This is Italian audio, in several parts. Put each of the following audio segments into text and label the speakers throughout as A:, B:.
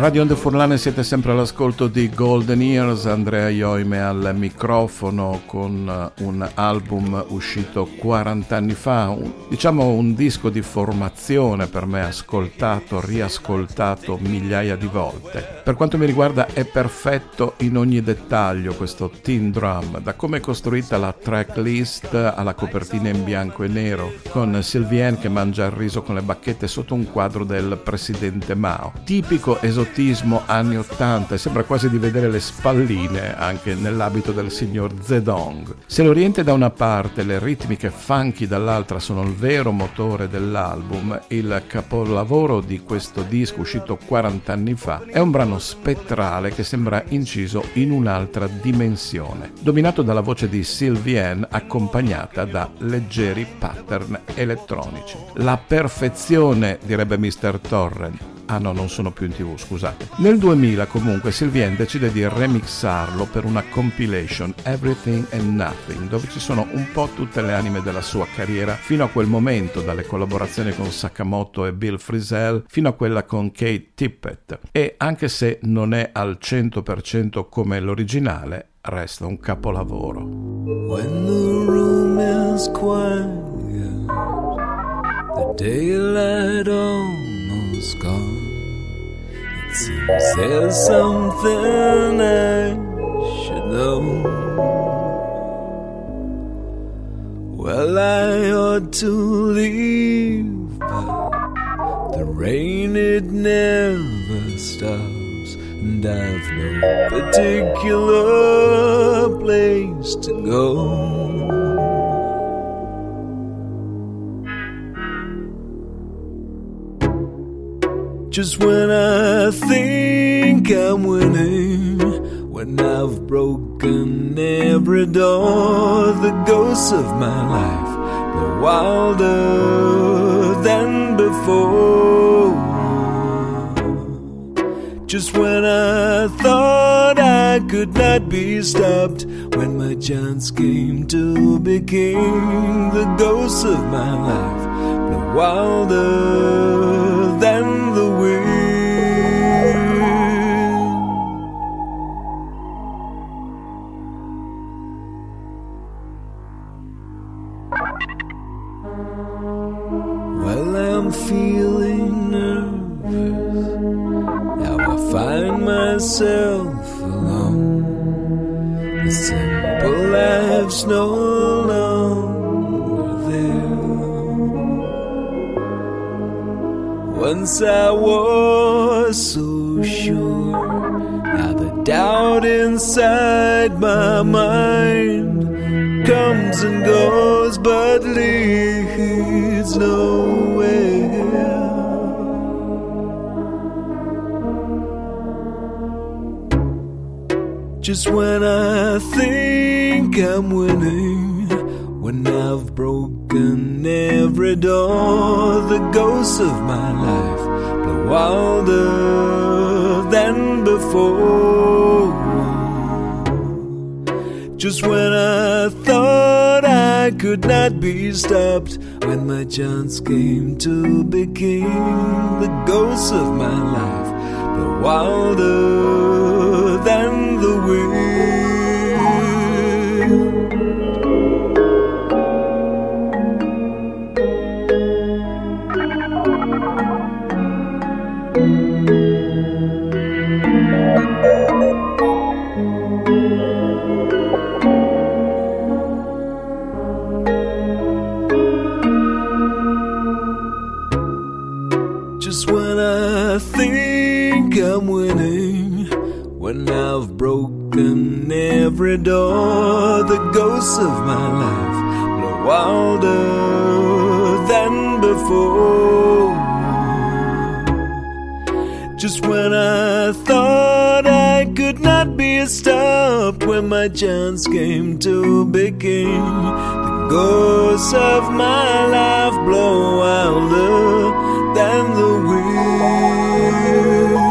A: Radio Onde Furlane siete sempre all'ascolto di Golden Years, Andrea Ioime al microfono con eh, un album uscito 40 anni fa, un, diciamo un disco di formazione per me ascoltato, riascoltato migliaia di volte. Per quanto mi riguarda è perfetto in ogni dettaglio questo Teen Drum, da come è costruita la tracklist alla copertina in bianco e nero, con Sylvienne che mangia il riso con le bacchette sotto un quadro del presidente Mao. Tipico esotismo anni 80 e sembra quasi di vedere le spalline anche nell'abito del signor Zedong. Se l'Oriente da una parte e le ritmiche funky dall'altra sono il vero motore dell'album, il capolavoro di questo disco uscito 40 anni fa è un brano spettrale che sembra inciso in un'altra dimensione, dominato dalla voce di Sylvienne accompagnata da leggeri pattern elettronici. La perfezione, direbbe Mr. Torrent, Ah no, non sono più in tv, scusate. Nel 2000 comunque Sylvienne decide di remixarlo per una compilation Everything and Nothing, dove ci sono un po' tutte le anime della sua carriera fino a quel momento, dalle collaborazioni con Sakamoto e Bill Frisell fino a quella con Kate Tippett. E anche se non è al 100% come l'originale, resta un capolavoro.
B: When the room is quiet, the daylight almost gone. Seems there's something I should know. Well, I ought to leave, but the rain it never stops, and I've no particular place to go. Just when I think I'm winning, when I've broken every door, the ghosts of my life grow wilder than before. Just when I thought I could not be stopped, when my chance came to be king, the ghosts of my life grow wilder than life's no longer there. Once I was so sure. Now the doubt inside my mind comes and goes, but leads nowhere. Just when I think I'm winning, when I've broken every door, the ghosts of my life blow wilder than before. Just when I thought I could not be stopped, when my chance came to be king, the ghosts of my life blow wilder. Just when I think I'm winning, when I've broken every door, the ghosts of my life blow wilder than before. Just when I thought I could not be stopped, when my chance came to begin, the ghosts of my life blow wilder than the wind.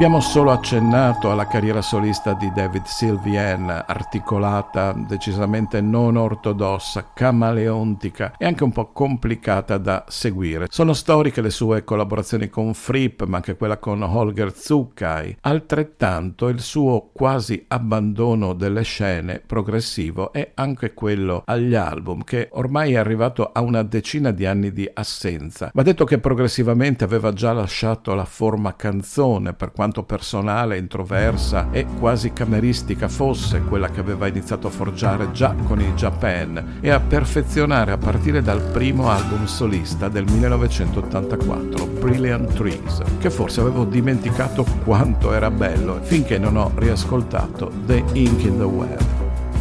A: Abbiamo solo accennato alla carriera solista di David Sylvian, articolata, decisamente non ortodossa, camaleontica e anche un po' complicata da seguire. Sono storiche le sue collaborazioni con Fripp, ma anche quella con Holger Zuckai. Altrettanto il suo quasi abbandono delle scene progressivo è anche quello agli album, che ormai è arrivato a una decina di anni di assenza. Va detto che progressivamente aveva già lasciato la forma canzone per quanto quanto personale, introversa e quasi cameristica fosse quella che aveva iniziato a forgiare già con i Japan e a perfezionare a partire dal primo album solista del 1984, Brilliant Trees, che forse avevo dimenticato quanto era bello finché non ho riascoltato The Ink in the Well.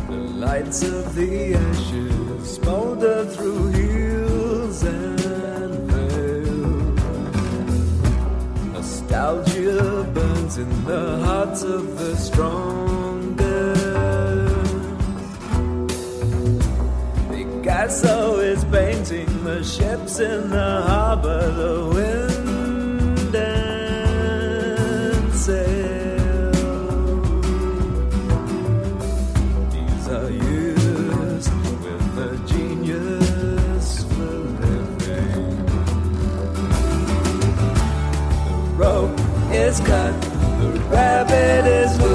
B: The lights of the ashes smolder through hills and Nostalgia burns in the hearts of the strongest. Picasso is painting the ships in the harbor, the wind is cut rabbit is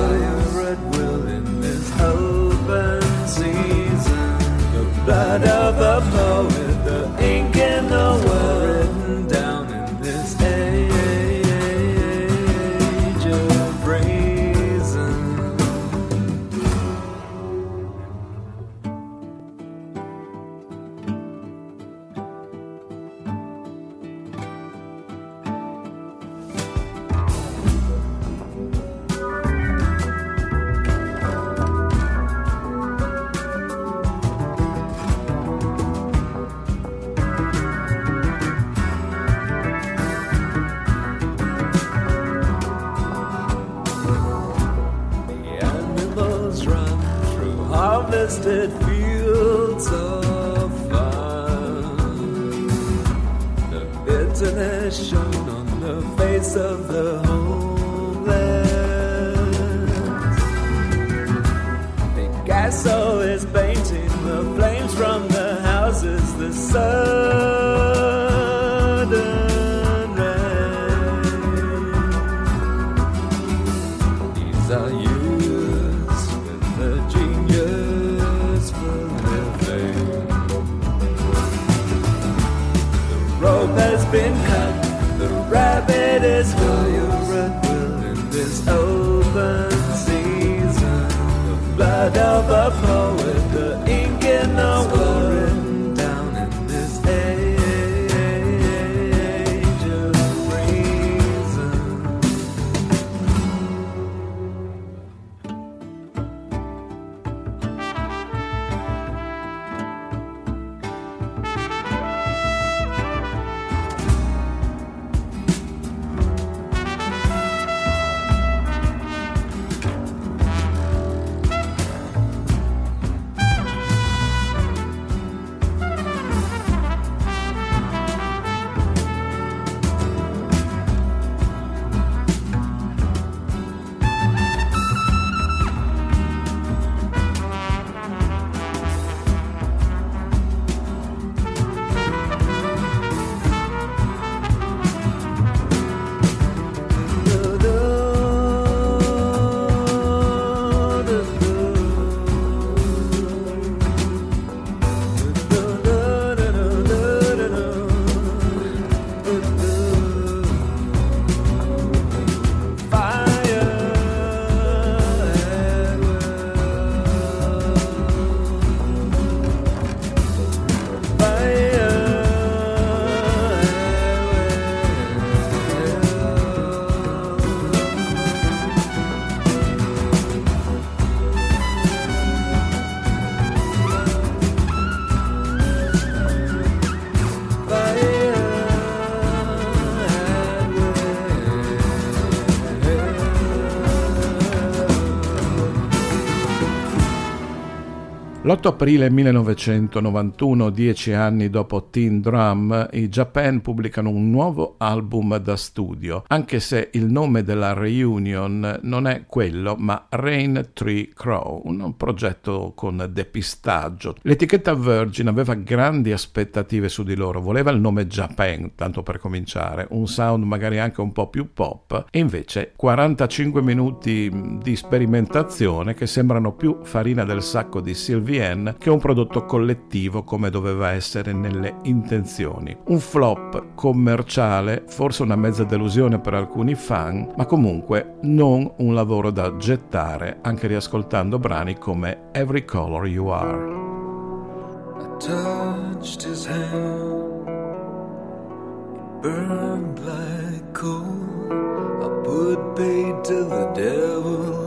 B: of fun. The Blood of a poet, the ink in the L'8 aprile 1991, dieci anni dopo Teen Drum, i Japan pubblicano un nuovo album da studio, anche se il nome della reunion non è quello, ma Rain Tree Crow, un progetto con depistaggio. L'etichetta Virgin aveva grandi aspettative su di loro, voleva il nome Japan, tanto per cominciare, un sound magari anche un po' più pop, e invece 45 minuti di sperimentazione che sembrano più farina del sacco di Sylvie VN che un prodotto collettivo come doveva essere nelle intenzioni. Un flop commerciale, forse una mezza delusione per alcuni fan, ma comunque non un lavoro da gettare anche riascoltando brani come Every Color You Are. Touched his hand, burned like coal. I put bait to the devil.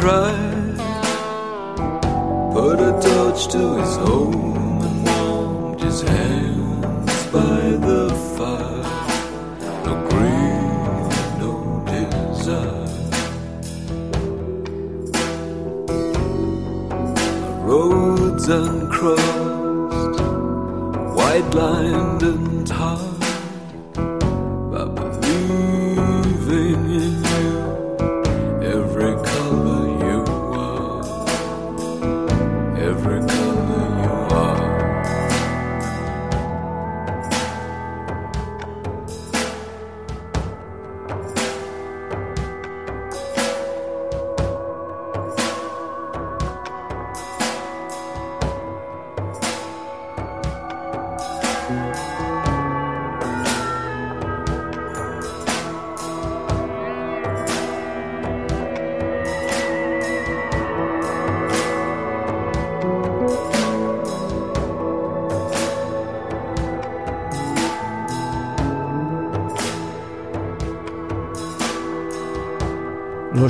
A: try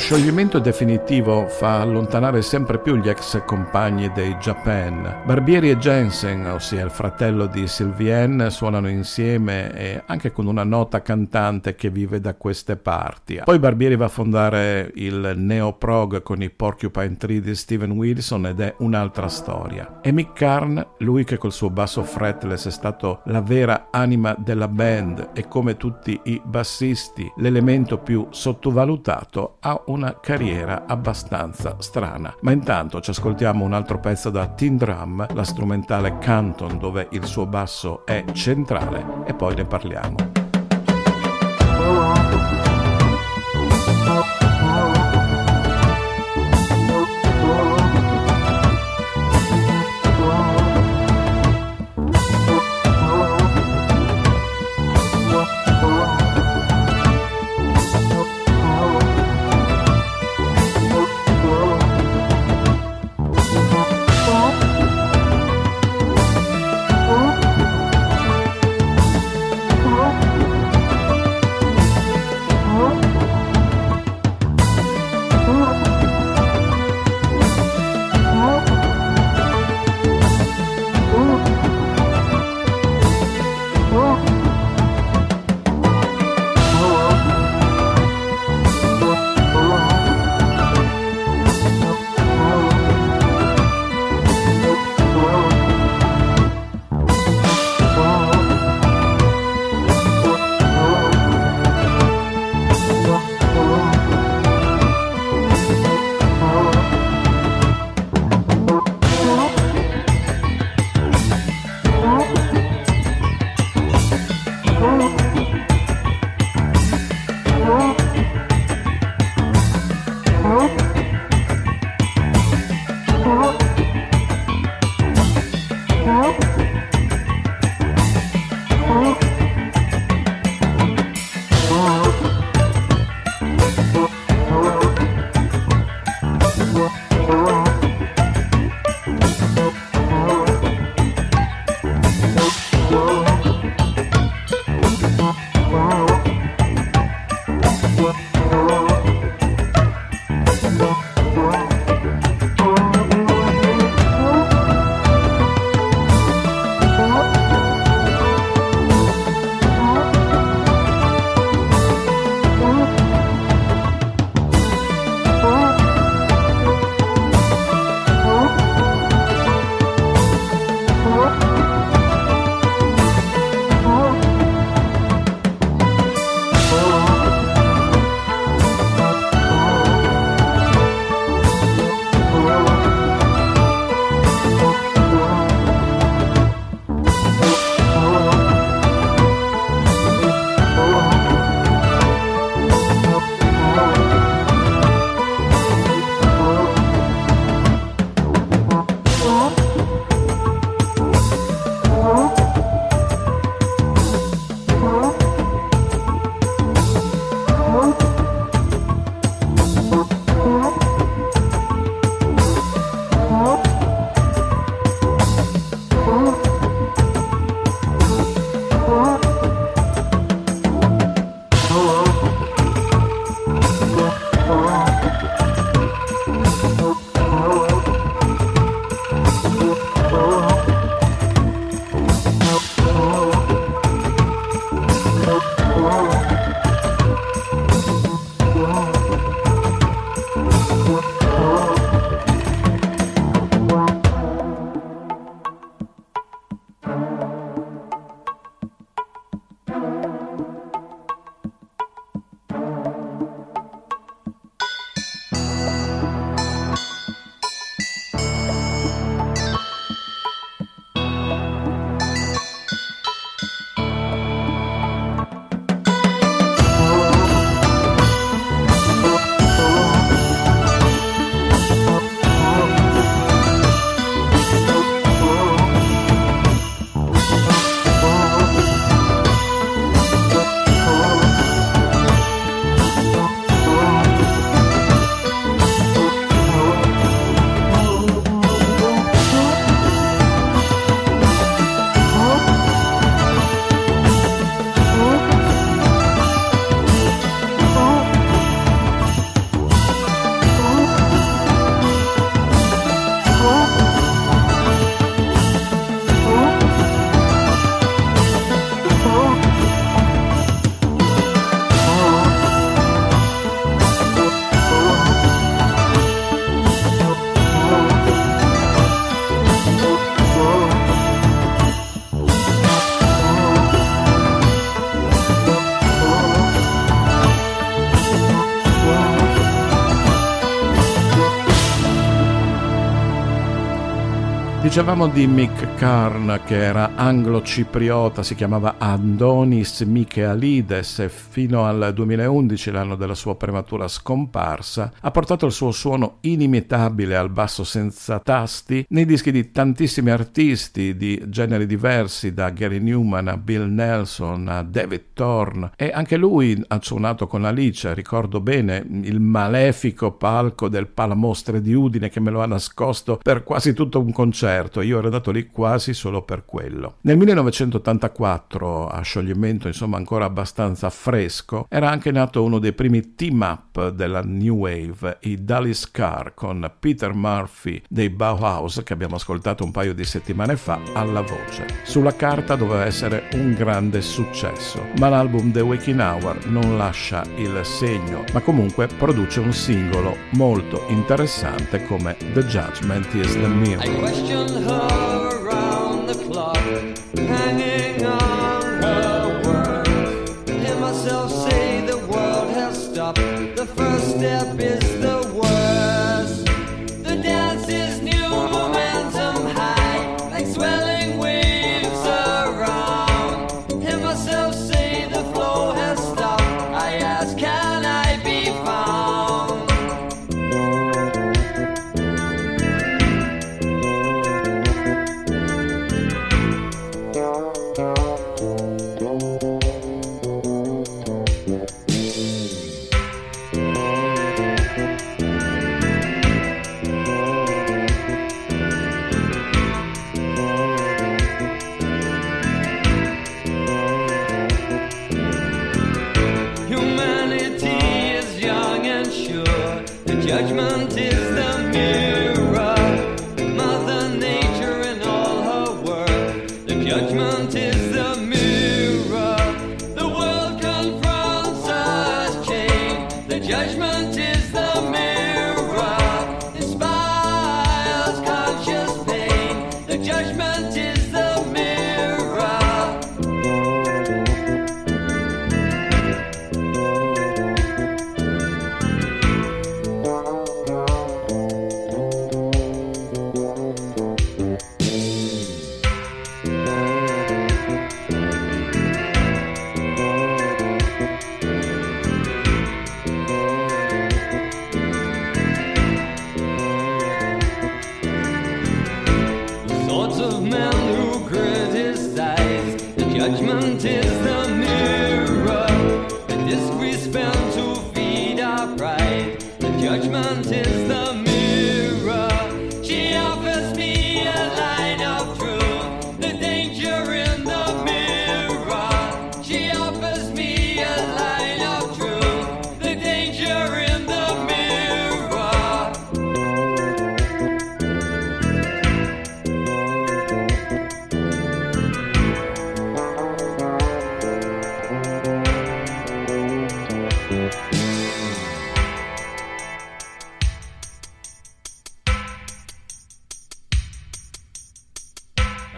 A: scioglimento definitivo fa allontanare sempre più gli ex compagni dei Japan. Barbieri e Jensen, ossia il fratello di Sylvienne, suonano insieme e anche con una nota cantante che vive da queste parti. Poi Barbieri va a fondare il neo-prog con i Porcupine Tree di Steven Wilson ed è un'altra storia. E Mick Karn, lui che col suo basso fretless è stato la vera anima della band e come tutti i bassisti l'elemento più sottovalutato, ha una carriera abbastanza strana. Ma intanto ci ascoltiamo un altro pezzo da Teen Drum, la strumentale Canton, dove il suo basso è centrale, e poi ne parliamo. Dicevamo di Mick Karn che era anglo-cipriota, si chiamava Andonis Michaelides e fino al 2011, l'anno della sua prematura scomparsa, ha portato il suo suono inimitabile al basso senza tasti nei dischi di tantissimi artisti di generi diversi, da Gary Newman a Bill Nelson a David Thorne e anche lui ha suonato con Alice, ricordo bene il malefico palco del Palamostre di Udine che me lo ha nascosto per quasi tutto un concerto concerto, io ero andato lì quasi solo per quello. Nel 1984, a scioglimento insomma ancora abbastanza fresco, era anche nato uno dei primi team up della New Wave, i Dallas Car con Peter Murphy dei Bauhaus che abbiamo ascoltato un paio di settimane fa alla voce. Sulla carta doveva essere un grande successo, ma l'album The Waking Hour non lascia il segno, ma comunque produce un singolo molto interessante come The Judgment is the Mirror.
C: Her around the clock,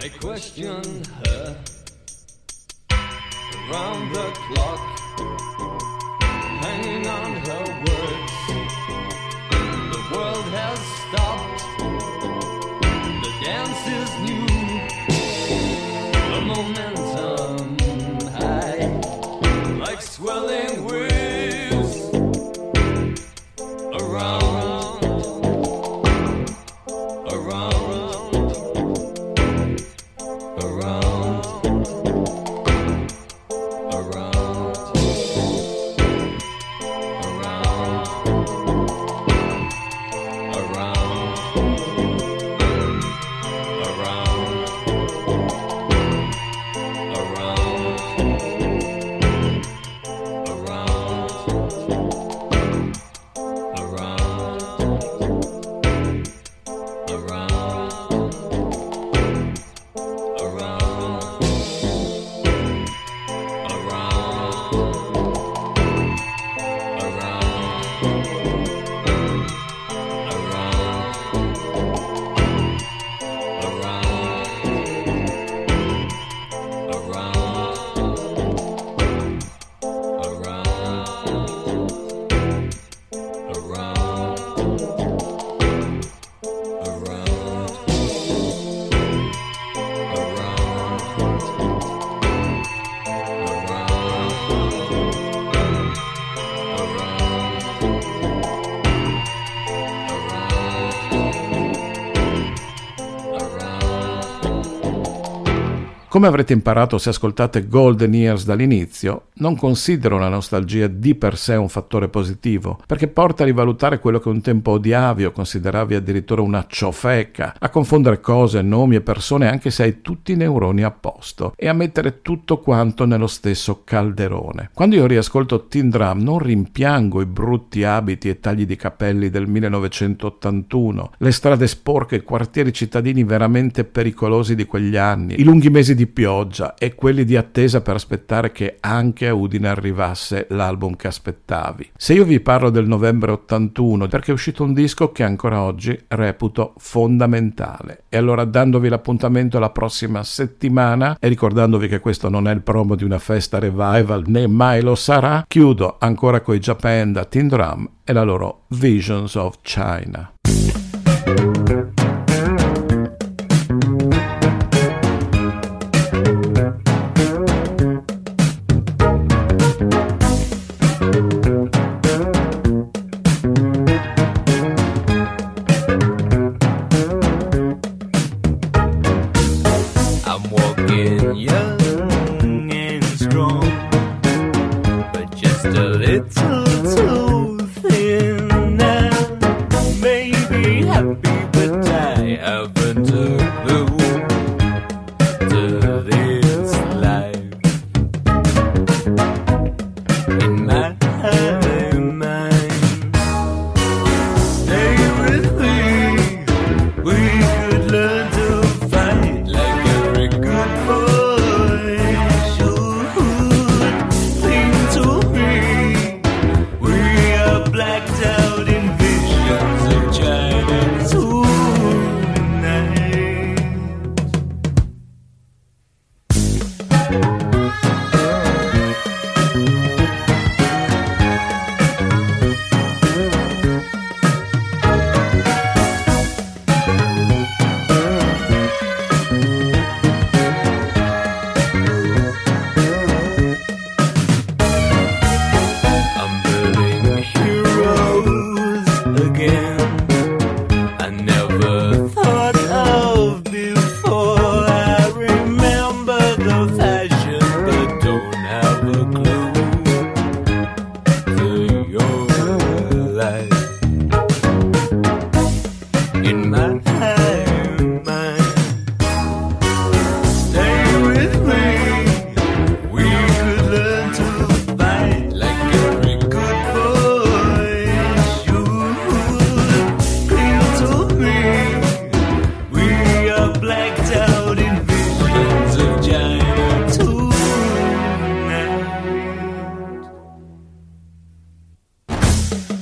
C: I questioned her around the clock,
A: Come avrete imparato se ascoltate Golden Years dall'inizio, non considero la nostalgia di per sé un fattore positivo, perché porta a rivalutare quello che un tempo odiavi o consideravi addirittura una ciofeca, a confondere cose, nomi e persone anche se hai tutti i neuroni a posto e a mettere tutto quanto nello stesso calderone. Quando io riascolto Teen Drum non rimpiango i brutti abiti e tagli di capelli del 1981, le strade sporche, i quartieri cittadini veramente pericolosi di quegli anni, i lunghi mesi di pioggia e quelli di attesa per aspettare che anche a Udine arrivasse l'album che aspettavi. Se io vi parlo del novembre 81 perché è uscito un disco che ancora oggi reputo fondamentale. E allora dandovi l'appuntamento la prossima settimana e ricordandovi che questo non è il promo di una festa revival né mai lo sarà, chiudo ancora coi Japan da Teen Drum e la loro Visions of China.
B: Peace.